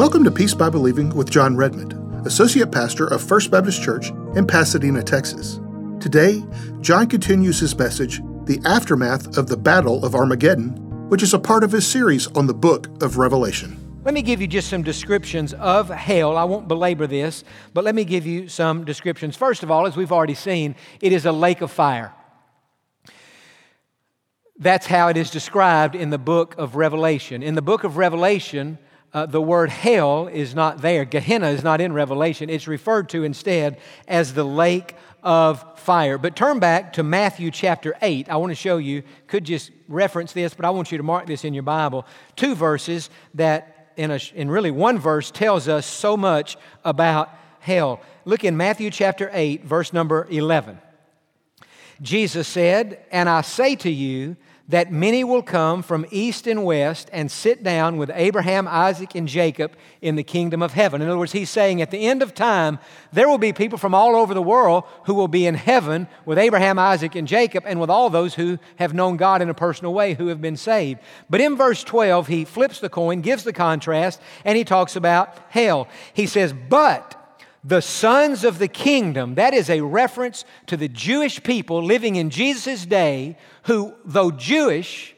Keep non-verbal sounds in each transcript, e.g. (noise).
Welcome to Peace by Believing with Jon Redmond, Associate Pastor of First Baptist Church in Pasadena, Texas. Today, Jon continues his message, The Aftermath of the Battle of Armageddon, which is a part of his series on the book of Revelation. Let me give you just some descriptions of hell. I won't belabor this, but let me give you some descriptions. First of all, as we've already seen, it is a lake of fire. That's how it is described in the book of Revelation. In the book of Revelation, uh, the word hell is not there. Gehenna is not in Revelation. It's referred to instead as the lake of fire. But turn back to Matthew chapter 8. I want to show you, could just reference this, but I want you to mark this in your Bible. Two verses that, in, a, in really one verse, tells us so much about hell. Look in Matthew chapter 8, verse number 11. Jesus said, And I say to you, that many will come from east and west and sit down with Abraham, Isaac, and Jacob in the kingdom of heaven. In other words, he's saying at the end of time, there will be people from all over the world who will be in heaven with Abraham, Isaac, and Jacob, and with all those who have known God in a personal way who have been saved. But in verse 12, he flips the coin, gives the contrast, and he talks about hell. He says, But the sons of the kingdom, that is a reference to the Jewish people living in Jesus' day who, though Jewish,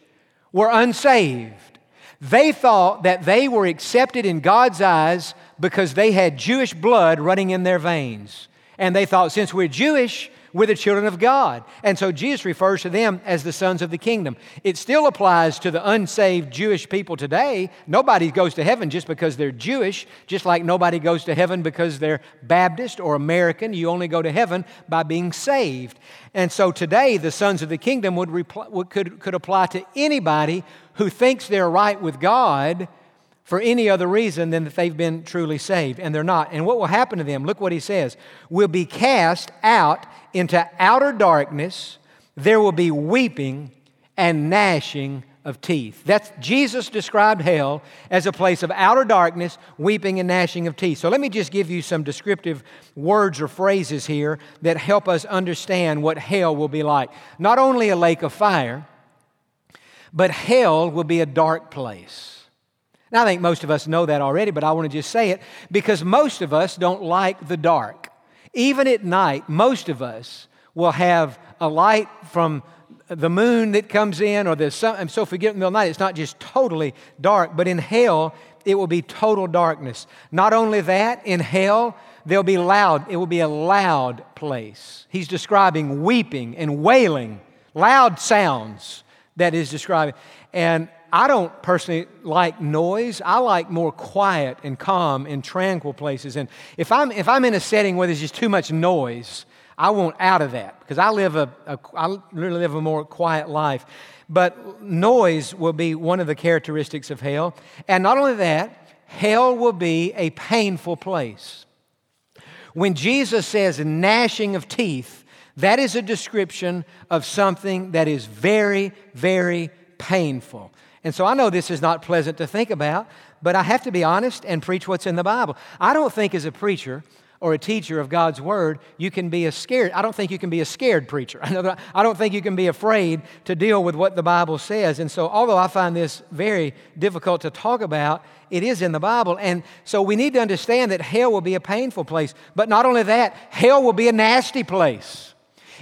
were unsaved. They thought that they were accepted in God's eyes because they had Jewish blood running in their veins. And they thought, since we're Jewish, we're the children of God. And so Jesus refers to them as the sons of the kingdom. It still applies to the unsaved Jewish people today. Nobody goes to heaven just because they're Jewish, just like nobody goes to heaven because they're Baptist or American. You only go to heaven by being saved. And so today, the sons of the kingdom would, reply, could, could apply to anybody who thinks they're right with God for any other reason than that they've been truly saved, and they're not. And what will happen to them? Look what he says will be cast out into outer darkness. There will be weeping and gnashing of teeth. That's Jesus described hell as a place of outer darkness, weeping and gnashing of teeth. So let me just give you some descriptive words or phrases here that help us understand what hell will be like. Not only a lake of fire, but hell will be a dark place. Now, I think most of us know that already, but I want to just say it because most of us don't like the dark. Even at night, most of us will have a light from the moon that comes in or the sun. And so, of the night, it's not just totally dark, but in hell, it will be total darkness. Not only that, in hell, there'll be loud, it will be a loud place. He's describing weeping and wailing, loud sounds that is describing. And I don't personally like noise. I like more quiet and calm and tranquil places. And if I'm, if I'm in a setting where there's just too much noise, I want out of that because I live a, a I really live a more quiet life. But noise will be one of the characteristics of hell. And not only that, hell will be a painful place. When Jesus says gnashing of teeth, that is a description of something that is very, very painful. And so I know this is not pleasant to think about, but I have to be honest and preach what's in the Bible. I don't think as a preacher or a teacher of God's Word, you can be a scared. I don't think you can be a scared preacher. (laughs) I don't think you can be afraid to deal with what the Bible says. And so, although I find this very difficult to talk about, it is in the Bible. And so, we need to understand that hell will be a painful place. But not only that, hell will be a nasty place.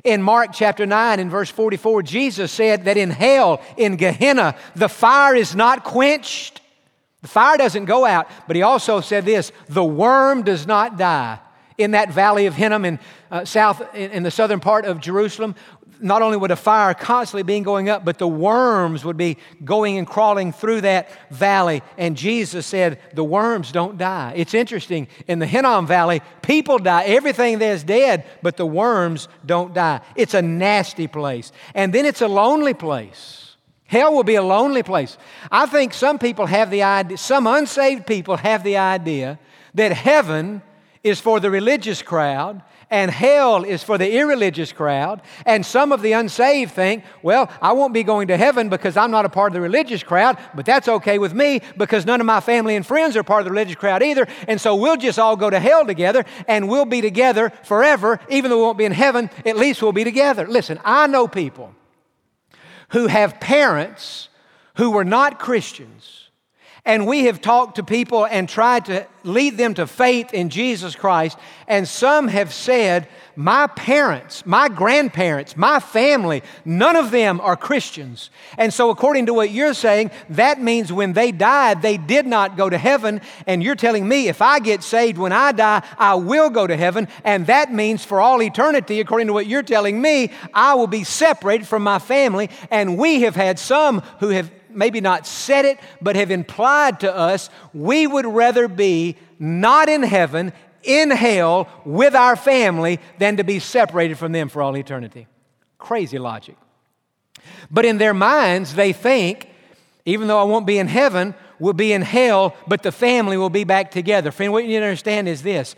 In Mark chapter 9, in verse 44, Jesus said that in hell, in Gehenna, the fire is not quenched. The fire doesn't go out. But he also said this the worm does not die. In that valley of Hinnom in, uh, south, in, in the southern part of Jerusalem, not only would a fire constantly be going up, but the worms would be going and crawling through that valley. And Jesus said, The worms don't die. It's interesting. In the Hinnom Valley, people die. Everything there's dead, but the worms don't die. It's a nasty place. And then it's a lonely place. Hell will be a lonely place. I think some people have the idea, some unsaved people have the idea that heaven is for the religious crowd and hell is for the irreligious crowd. And some of the unsaved think, well, I won't be going to heaven because I'm not a part of the religious crowd, but that's okay with me because none of my family and friends are part of the religious crowd either. And so we'll just all go to hell together and we'll be together forever. Even though we won't be in heaven, at least we'll be together. Listen, I know people who have parents who were not Christians and we have talked to people and tried to lead them to faith in Jesus Christ. And some have said, My parents, my grandparents, my family, none of them are Christians. And so, according to what you're saying, that means when they died, they did not go to heaven. And you're telling me if I get saved when I die, I will go to heaven. And that means for all eternity, according to what you're telling me, I will be separated from my family. And we have had some who have maybe not said it, but have implied to us we would rather be not in heaven, in hell, with our family, than to be separated from them for all eternity. Crazy logic. But in their minds, they think, even though I won't be in heaven, we'll be in hell, but the family will be back together. Friend, what you need to understand is this.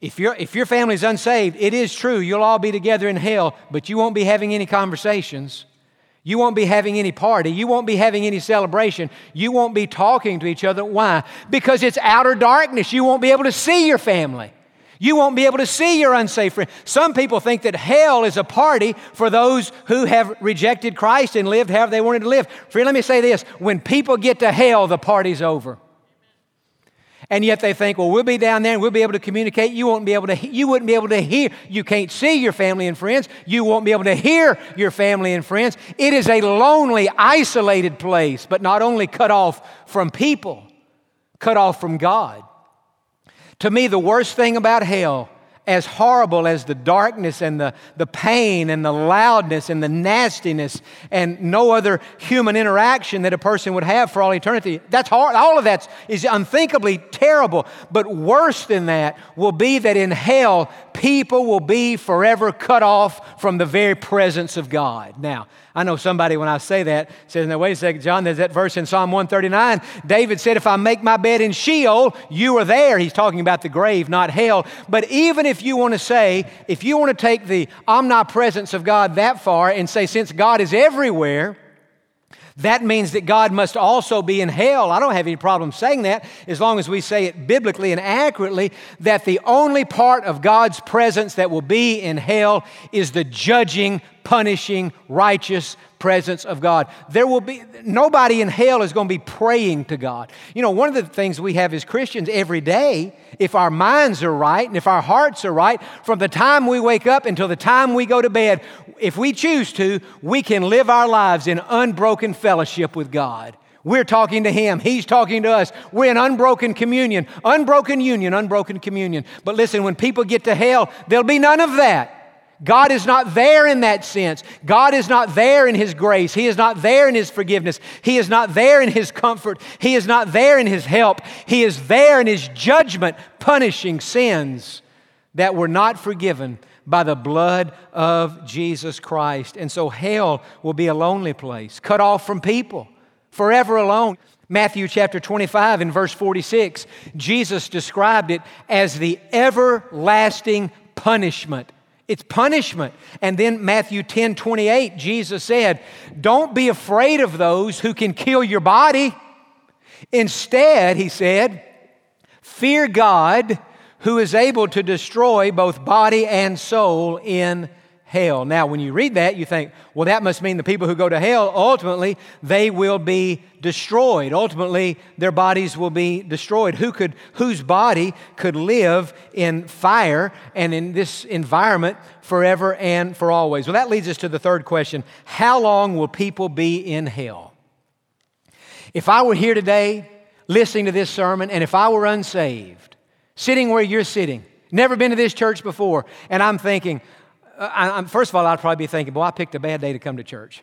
If, you if your family's unsaved, it is true, you'll all be together in hell, but you won't be having any conversations. You won't be having any party. You won't be having any celebration. You won't be talking to each other. Why? Because it's outer darkness. You won't be able to see your family. You won't be able to see your unsafe friend. Some people think that hell is a party for those who have rejected Christ and lived however they wanted to live. Friend, let me say this when people get to hell, the party's over. And yet they think, well, we'll be down there and we'll be able to communicate. You won't be able to, you wouldn't be able to hear. You can't see your family and friends. You won't be able to hear your family and friends. It is a lonely, isolated place, but not only cut off from people, cut off from God. To me, the worst thing about hell as horrible as the darkness and the, the pain and the loudness and the nastiness and no other human interaction that a person would have for all eternity. That's hard. All of that is unthinkably terrible. But worse than that will be that in hell, people will be forever cut off from the very presence of God. Now, I know somebody when I say that says, now wait a second, Jon, there's that verse in Psalm 139. David said, if I make my bed in Sheol, you are there. He's talking about the grave, not hell. But even if you want to say, if you want to take the omnipresence of God that far and say, since God is everywhere, that means that God must also be in hell. I don't have any problem saying that as long as we say it biblically and accurately that the only part of God's presence that will be in hell is the judging punishing, righteous presence of God. There will be nobody in hell is going to be praying to God. You know, one of the things we have as Christians every day, if our minds are right and if our hearts are right, from the time we wake up until the time we go to bed, if we choose to, we can live our lives in unbroken fellowship with God. We're talking to Him. He's talking to us. We're in unbroken communion, unbroken union, unbroken communion. But listen, when people get to hell, there'll be none of that. God is not there in that sense. God is not there in His grace. He is not there in His forgiveness. He is not there in His comfort. He is not there in His help. He is there in His judgment, punishing sins that were not forgiven by the blood of Jesus Christ. And so hell will be a lonely place, cut off from people, forever alone. Matthew chapter 25 and verse 46, Jesus described it as the everlasting punishment it's punishment. And then Matthew 10 28, Jesus said, Don't be afraid of those who can kill your body. Instead, he said, Fear God who is able to destroy both body and soul in hell. Now, when you read that, you think, well, that must mean the people who go to hell, ultimately, they will be destroyed. Ultimately, their bodies will be destroyed. Who could, whose body could live in fire and in this environment forever and for always? Well, that leads us to the third question How long will people be in hell? If I were here today listening to this sermon, and if I were unsaved, sitting where you're sitting, never been to this church before, and I'm thinking, uh, I, first of all, I'd probably be thinking, boy, I picked a bad day to come to church.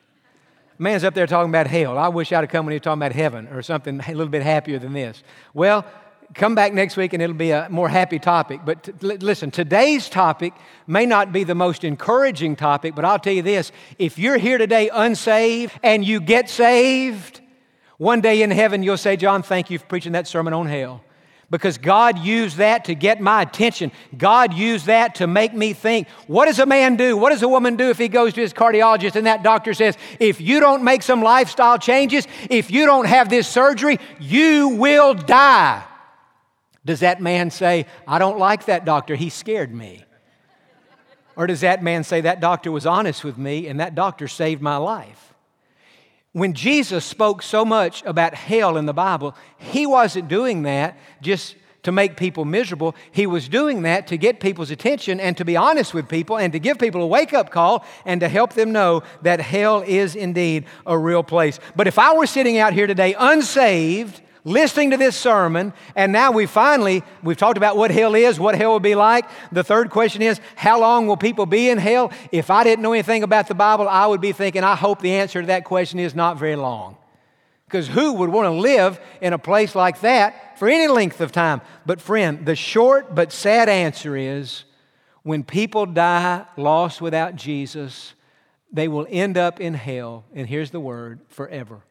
Man's up there talking about hell. I wish I'd have come when he was talking about heaven or something (laughs) a little bit happier than this. Well, come back next week and it'll be a more happy topic. But listen, today's topic may not be the most encouraging topic, but I'll tell you this if you're here today unsaved and you get saved, one day in heaven you'll say, Jon, thank you for preaching that sermon on hell because God used that to get my attention. God used that to make me think. What does a man do? What does a woman do if he goes to his cardiologist and that doctor says, if you don't make some lifestyle changes, if you don't have this surgery, you will die? Does that man say, I don't like that doctor, he scared me? Or does that man say, that doctor was honest with me and that doctor saved my life? When Jesus spoke so much about hell in the Bible, he wasn't doing that just to make people miserable. He was doing that to get people's attention and to be honest with people and to give people a wake up call and to help them know that hell is indeed a real place. But if I were sitting out here today unsaved, listening to this sermon, and now we finally, we've talked about what hell is, what hell will be like. The third question is, how long will people be in hell? If I didn't know anything about the Bible, I would be thinking, I hope the answer to that question is not very long. Because who would want to live in a place like that for any length of time? But, friend, the short but sad answer is when people die lost without Jesus, they will end up in hell. And here's the word forever.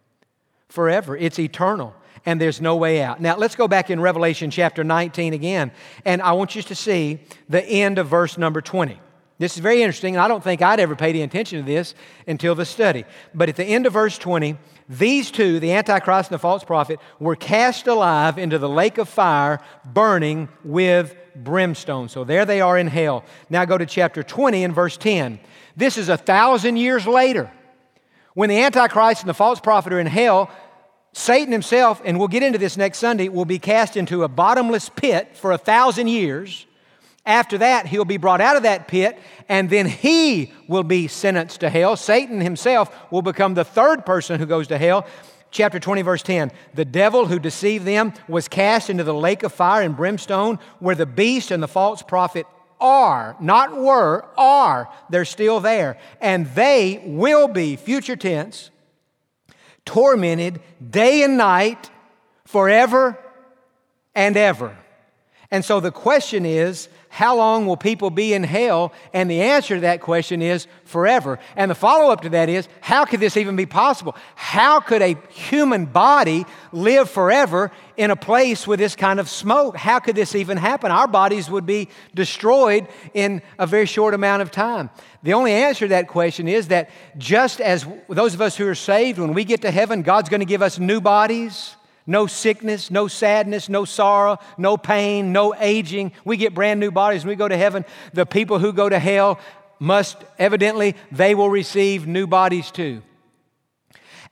Forever. It's eternal and there's no way out. Now, let's go back in Revelation chapter 19 again, and I want you to see the end of verse number 20. This is very interesting, and I don't think I'd ever paid any attention to this until the study. But at the end of verse 20, these two, the Antichrist and the false prophet, were cast alive into the lake of fire, burning with brimstone. So there they are in hell. Now go to chapter 20 and verse 10. This is a thousand years later. When the Antichrist and the false prophet are in hell, Satan himself, and we'll get into this next Sunday, will be cast into a bottomless pit for a thousand years. After that, he'll be brought out of that pit, and then he will be sentenced to hell. Satan himself will become the third person who goes to hell. Chapter 20, verse 10 The devil who deceived them was cast into the lake of fire and brimstone, where the beast and the false prophet are, not were, are. They're still there. And they will be, future tense, tormented day and night forever and ever. And so the question is, how long will people be in hell? And the answer to that question is forever. And the follow up to that is, how could this even be possible? How could a human body live forever in a place with this kind of smoke? How could this even happen? Our bodies would be destroyed in a very short amount of time. The only answer to that question is that just as those of us who are saved, when we get to heaven, God's going to give us new bodies no sickness, no sadness, no sorrow, no pain, no aging. We get brand new bodies when we go to heaven. The people who go to hell must evidently, they will receive new bodies too.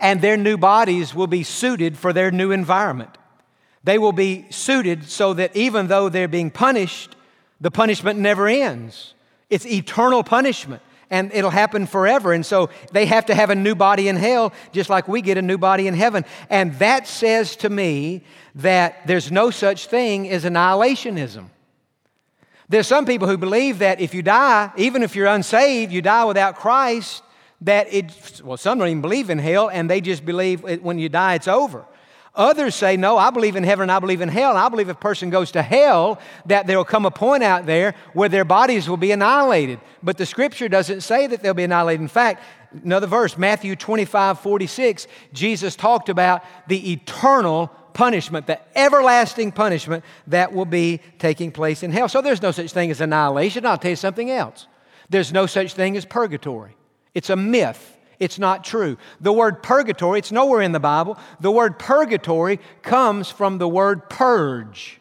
And their new bodies will be suited for their new environment. They will be suited so that even though they're being punished, the punishment never ends. It's eternal punishment and it'll happen forever. And so they have to have a new body in hell, just like we get a new body in heaven. And that says to me that there's no such thing as annihilationism. There's some people who believe that if you die, even if you're unsaved, you die without Christ, that it, well, some don't even believe in hell, and they just believe when you die, it's over. Others say, no, I believe in heaven and I believe in hell. And I believe if a person goes to hell, that there will come a point out there where their bodies will be annihilated. But the scripture doesn't say that they'll be annihilated. In fact, another verse, Matthew 25, 46, Jesus talked about the eternal punishment, the everlasting punishment that will be taking place in hell. So there's no such thing as annihilation. I'll tell you something else. There's no such thing as purgatory. It's a myth. It's not true. The word purgatory, it's nowhere in the Bible. The word purgatory comes from the word purge.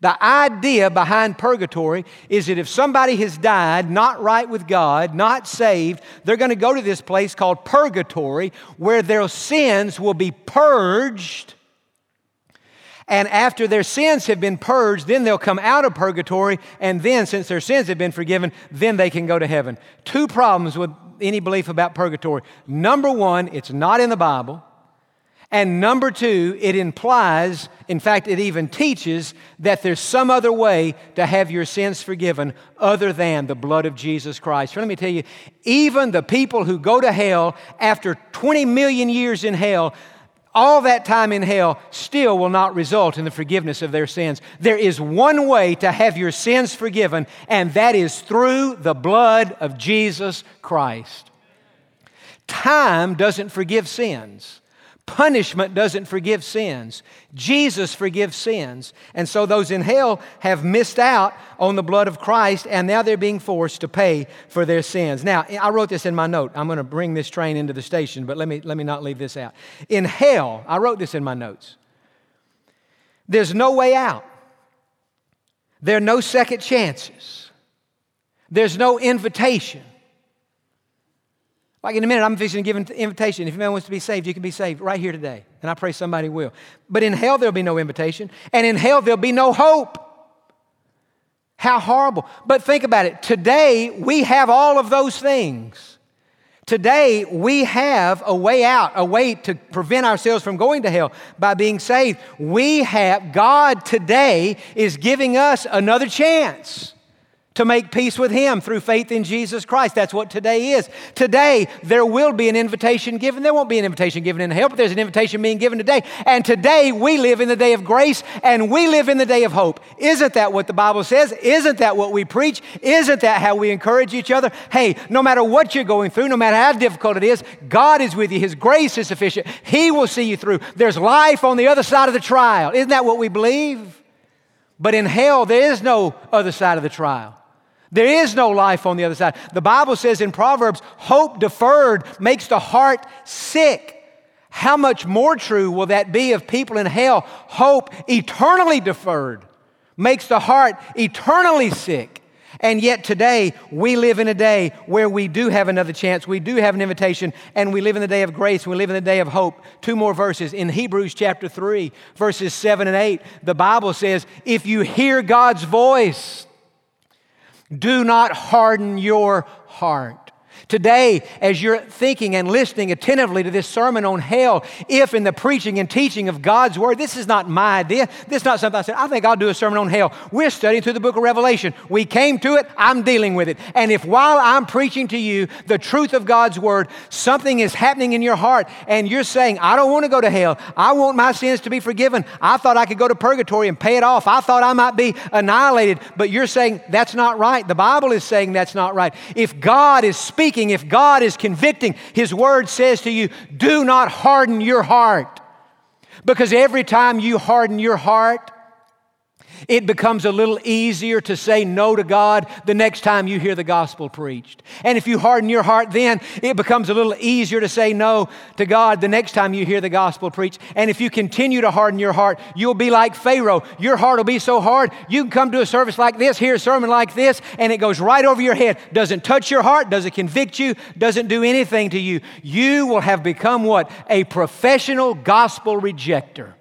The idea behind purgatory is that if somebody has died not right with God, not saved, they're going to go to this place called purgatory where their sins will be purged. And after their sins have been purged, then they'll come out of purgatory. And then, since their sins have been forgiven, then they can go to heaven. Two problems with any belief about purgatory. Number one, it's not in the Bible. And number two, it implies, in fact, it even teaches that there's some other way to have your sins forgiven other than the blood of Jesus Christ. let me tell you, even the people who go to hell after 20 million years in hell, all that time in hell still will not result in the forgiveness of their sins. There is one way to have your sins forgiven, and that is through the blood of Jesus Christ. Time doesn't forgive sins. Punishment doesn't forgive sins. Jesus forgives sins. And so those in hell have missed out on the blood of Christ, and now they're being forced to pay for their sins. Now, I wrote this in my note. I'm going to bring this train into the station, but let me, let me not leave this out. In hell, I wrote this in my notes. There's no way out. There are no second chances. There's no invitation. Like in a minute, I'm envisioning giving invitation. If anyone wants to be saved, you can be saved right here today. And I pray somebody will. But in hell, there'll be no invitation. And in hell, there'll be no hope. How horrible. But think about it. Today, we have all of those things. Today, we have a way out, a way to prevent ourselves from going to hell by being saved. We have, God today is giving us another chance to make peace with Him through faith in Jesus Christ. That's what today is. Today, there will be an invitation given. There won't be an invitation given in hell, but there's an invitation being given today. And today, we live in the day of grace and we live in the day of hope. Isn't that what the Bible says? Isn't that what we preach? Isn't that how we encourage each other? Hey, no matter what you're going through, no matter how difficult it is, God is with you. His grace is sufficient. He will see you through. There's life on the other side of the trial. Isn't that what we believe? But in hell, there is no other side of the trial. There is no life on the other side. The Bible says in Proverbs, hope deferred makes the heart sick. How much more true will that be of people in hell? Hope eternally deferred makes the heart eternally sick. And yet today, we live in a day where we do have another chance. We do have an invitation, and we live in the day of grace. We live in the day of hope. Two more verses. In Hebrews chapter 3, verses 7 and 8, the Bible says, If you hear God's voice, do not harden your heart. Today, as you're thinking and listening attentively to this sermon on hell, if in the preaching and teaching of God's Word, this is not my idea, this is not something I said, I think I'll do a sermon on hell. We're studying through the book of Revelation. We came to it, I'm dealing with it. And if while I'm preaching to you the truth of God's Word, something is happening in your heart and you're saying, I don't want to go to hell, I want my sins to be forgiven, I thought I could go to purgatory and pay it off, I thought I might be annihilated, but you're saying that's not right. The Bible is saying that's not right. If God is speaking, speaking, if God is convicting, His word says to you, do not harden your heart. Because every time you harden your heart, it becomes a little easier to say no to God the next time you hear the gospel preached. And if you harden your heart then, it becomes a little easier to say no to God the next time you hear the gospel preached. And if you continue to harden your heart, you'll be like Pharaoh. Your heart will be so hard, you can come to a service like this, hear a sermon like this, and it goes right over your head. Doesn't touch your heart, doesn't convict you, doesn't do anything to you. You will have become what? A professional gospel rejecter.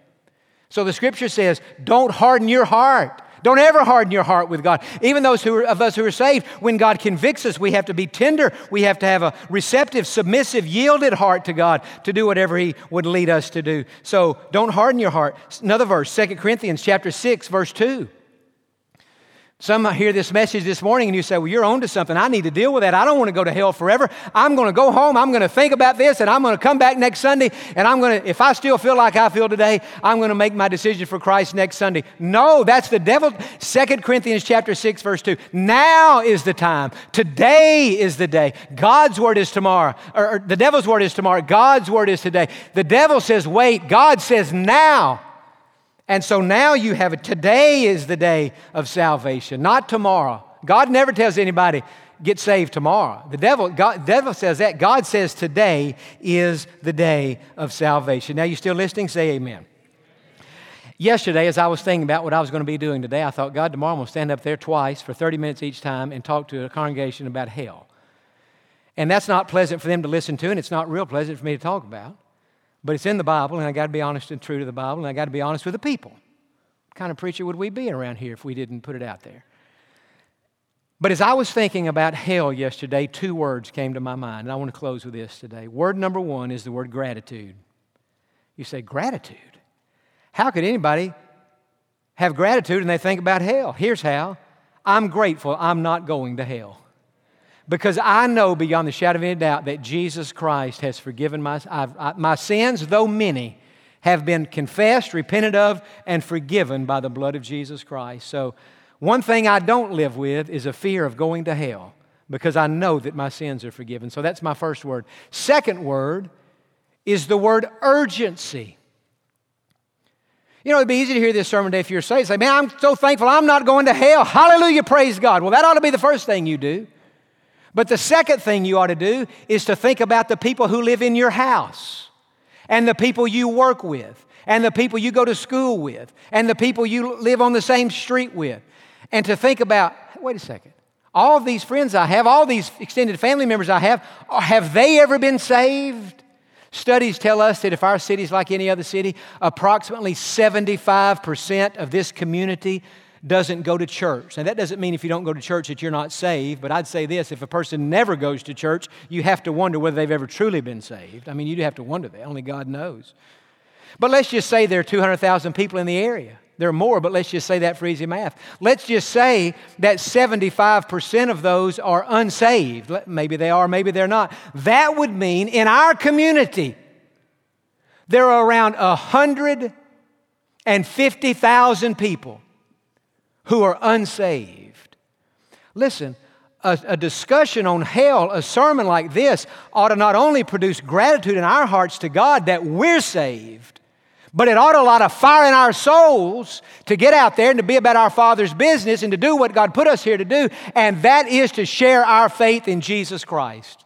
So the scripture says, don't harden your heart. Don't ever harden your heart with God. Even those who are, of us who are saved, when God convicts us, we have to be tender. We have to have a receptive, submissive, yielded heart to God to do whatever He would lead us to do. So don't harden your heart. Another verse, 2 Corinthians chapter 6, verse 2. Some hear this message this morning and you say, Well, you're on to something. I need to deal with that. I don't want to go to hell forever. I'm going to go home. I'm going to think about this and I'm going to come back next Sunday and I'm going to, if I still feel like I feel today, I'm going to make my decision for Christ next Sunday. No, that's the devil. 2 Corinthians chapter 6, verse 2. Now is the time. Today is the day. God's word is tomorrow. Or, or the devil's word is tomorrow. God's word is today. The devil says, Wait. God says, Now. And so now you have it. Today is the day of salvation, not tomorrow. God never tells anybody, get saved tomorrow. The devil, God, devil says that. God says today is the day of salvation. Now, you still listening? Say amen. Yesterday, as I was thinking about what I was going to be doing today, I thought, God, tomorrow I'm going to stand up there twice for 30 minutes each time and talk to a congregation about hell. And that's not pleasant for them to listen to, and it's not real pleasant for me to talk about. But it's in the Bible, and I got to be honest and true to the Bible, and I got to be honest with the people. What kind of preacher would we be around here if we didn't put it out there? But as I was thinking about hell yesterday, two words came to my mind, and I want to close with this today. Word number one is the word gratitude. You say, gratitude? How could anybody have gratitude and they think about hell? Here's how I'm grateful I'm not going to hell. Because I know beyond the shadow of any doubt that Jesus Christ has forgiven my, I, my sins, though many, have been confessed, repented of, and forgiven by the blood of Jesus Christ. So, one thing I don't live with is a fear of going to hell because I know that my sins are forgiven. So, that's my first word. Second word is the word urgency. You know, it'd be easy to hear this sermon today if you're saved. Say, man, I'm so thankful I'm not going to hell. Hallelujah, praise God. Well, that ought to be the first thing you do. But the second thing you ought to do is to think about the people who live in your house and the people you work with and the people you go to school with and the people you live on the same street with. And to think about, wait a second, all these friends I have, all these extended family members I have, have they ever been saved? Studies tell us that if our city is like any other city, approximately 75% of this community doesn't go to church. And that doesn't mean if you don't go to church that you're not saved, but I'd say this if a person never goes to church, you have to wonder whether they've ever truly been saved. I mean, you do have to wonder that. Only God knows. But let's just say there are 200,000 people in the area. There are more, but let's just say that for easy math. Let's just say that 75% of those are unsaved. Maybe they are, maybe they're not. That would mean in our community, there are around 150,000 people who are unsaved. Listen, a, a, discussion on hell, a sermon like this, ought to not only produce gratitude in our hearts to God that we're saved, but it ought to light a fire in our souls to get out there and to be about our Father's business and to do what God put us here to do, and that is to share our faith in Jesus Christ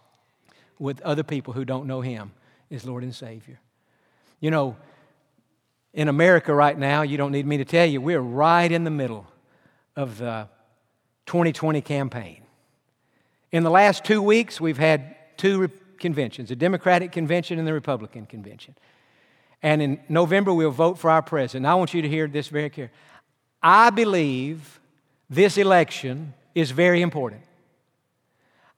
with other people who don't know Him as Lord and Savior. You know, in America right now, you don't need me to tell you, we're right in the middle of the 2020 campaign. In the last two weeks, we've had two conventions a Democratic convention and the Republican convention. And in November, we'll vote for our president. I want you to hear this very clear. I believe this election is very important.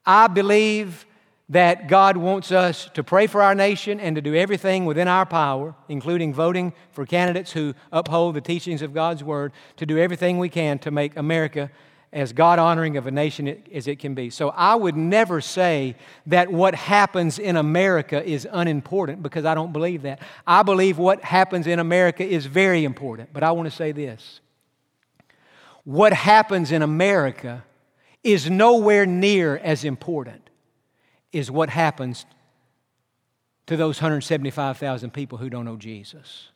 I believe that God wants us to pray for our nation and to do everything within our power, including voting for candidates who uphold the teachings of God's Word, to do everything we can to make America as God honoring of a nation as it can be. So I would never say that what happens in America is unimportant because I don't believe that. I believe what happens in America is very important. But I want to say this what happens in America is nowhere near as important as what happens to those 175,000 people who don't know Jesus.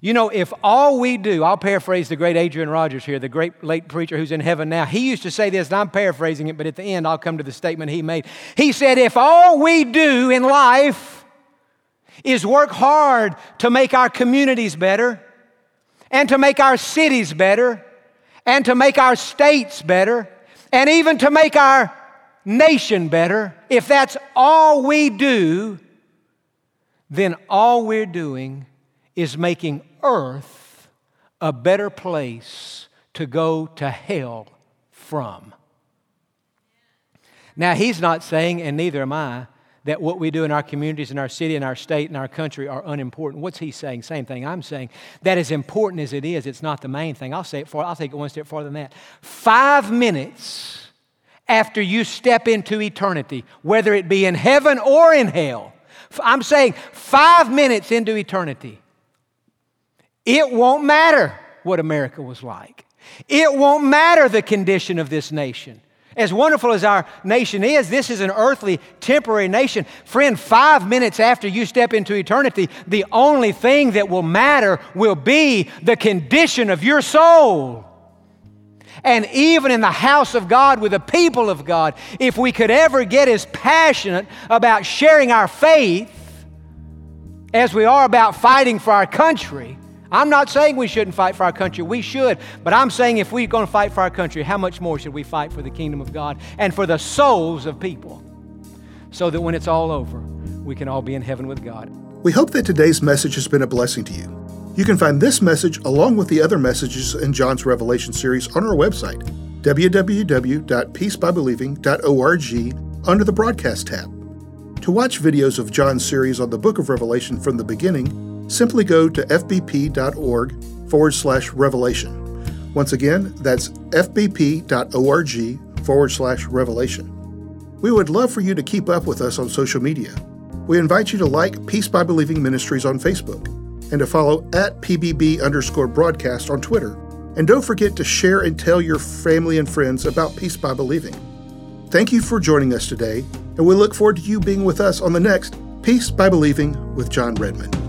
You know, if all we do, I'll paraphrase the great Adrian Rogers here, the great late preacher who's in heaven now. He used to say this, and I'm paraphrasing it, but at the end I'll come to the statement he made. He said, If all we do in life is work hard to make our communities better, and to make our cities better, and to make our states better, and even to make our nation better, if that's all we do, then all we're doing is making earth a better place to go to hell from. Now, he's not saying, and neither am I, that what we do in our communities, in our city, in our state, in our country are unimportant. What's he saying? Same thing I'm saying. That as important as it is, it's not the main thing. I'll say it for, I'll take it one step farther than that. Five minutes after you step into eternity, whether it be in heaven or in hell, I'm saying five minutes into eternity, it won't matter what America was like. It won't matter the condition of this nation. As wonderful as our nation is, this is an earthly, temporary nation. Friend, five minutes after you step into eternity, the only thing that will matter will be the condition of your soul. And even in the house of God, with the people of God, if we could ever get as passionate about sharing our faith as we are about fighting for our country, I'm not saying we shouldn't fight for our country. We should. But I'm saying if we're going to fight for our country, how much more should we fight for the kingdom of God and for the souls of people so that when it's all over, we can all be in heaven with God? We hope that today's message has been a blessing to you. You can find this message along with the other messages in Jon's Revelation series on our website, www.peacebybelieving.org, under the Broadcast tab. To watch videos of Jon's series on the book of Revelation from the beginning, simply go to fbp.org forward slash revelation. Once again, that's fbp.org forward slash revelation. We would love for you to keep up with us on social media. We invite you to like Peace by Believing Ministries on Facebook and to follow at PBB underscore broadcast on Twitter. And don't forget to share and tell your family and friends about Peace by Believing. Thank you for joining us today, and we look forward to you being with us on the next Peace by Believing with Jon Redmond.